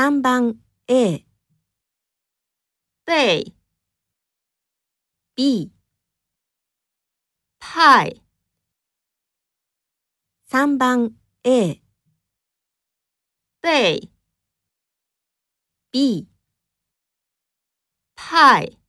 3番 A、背、B、派、3番 A、背、B、派。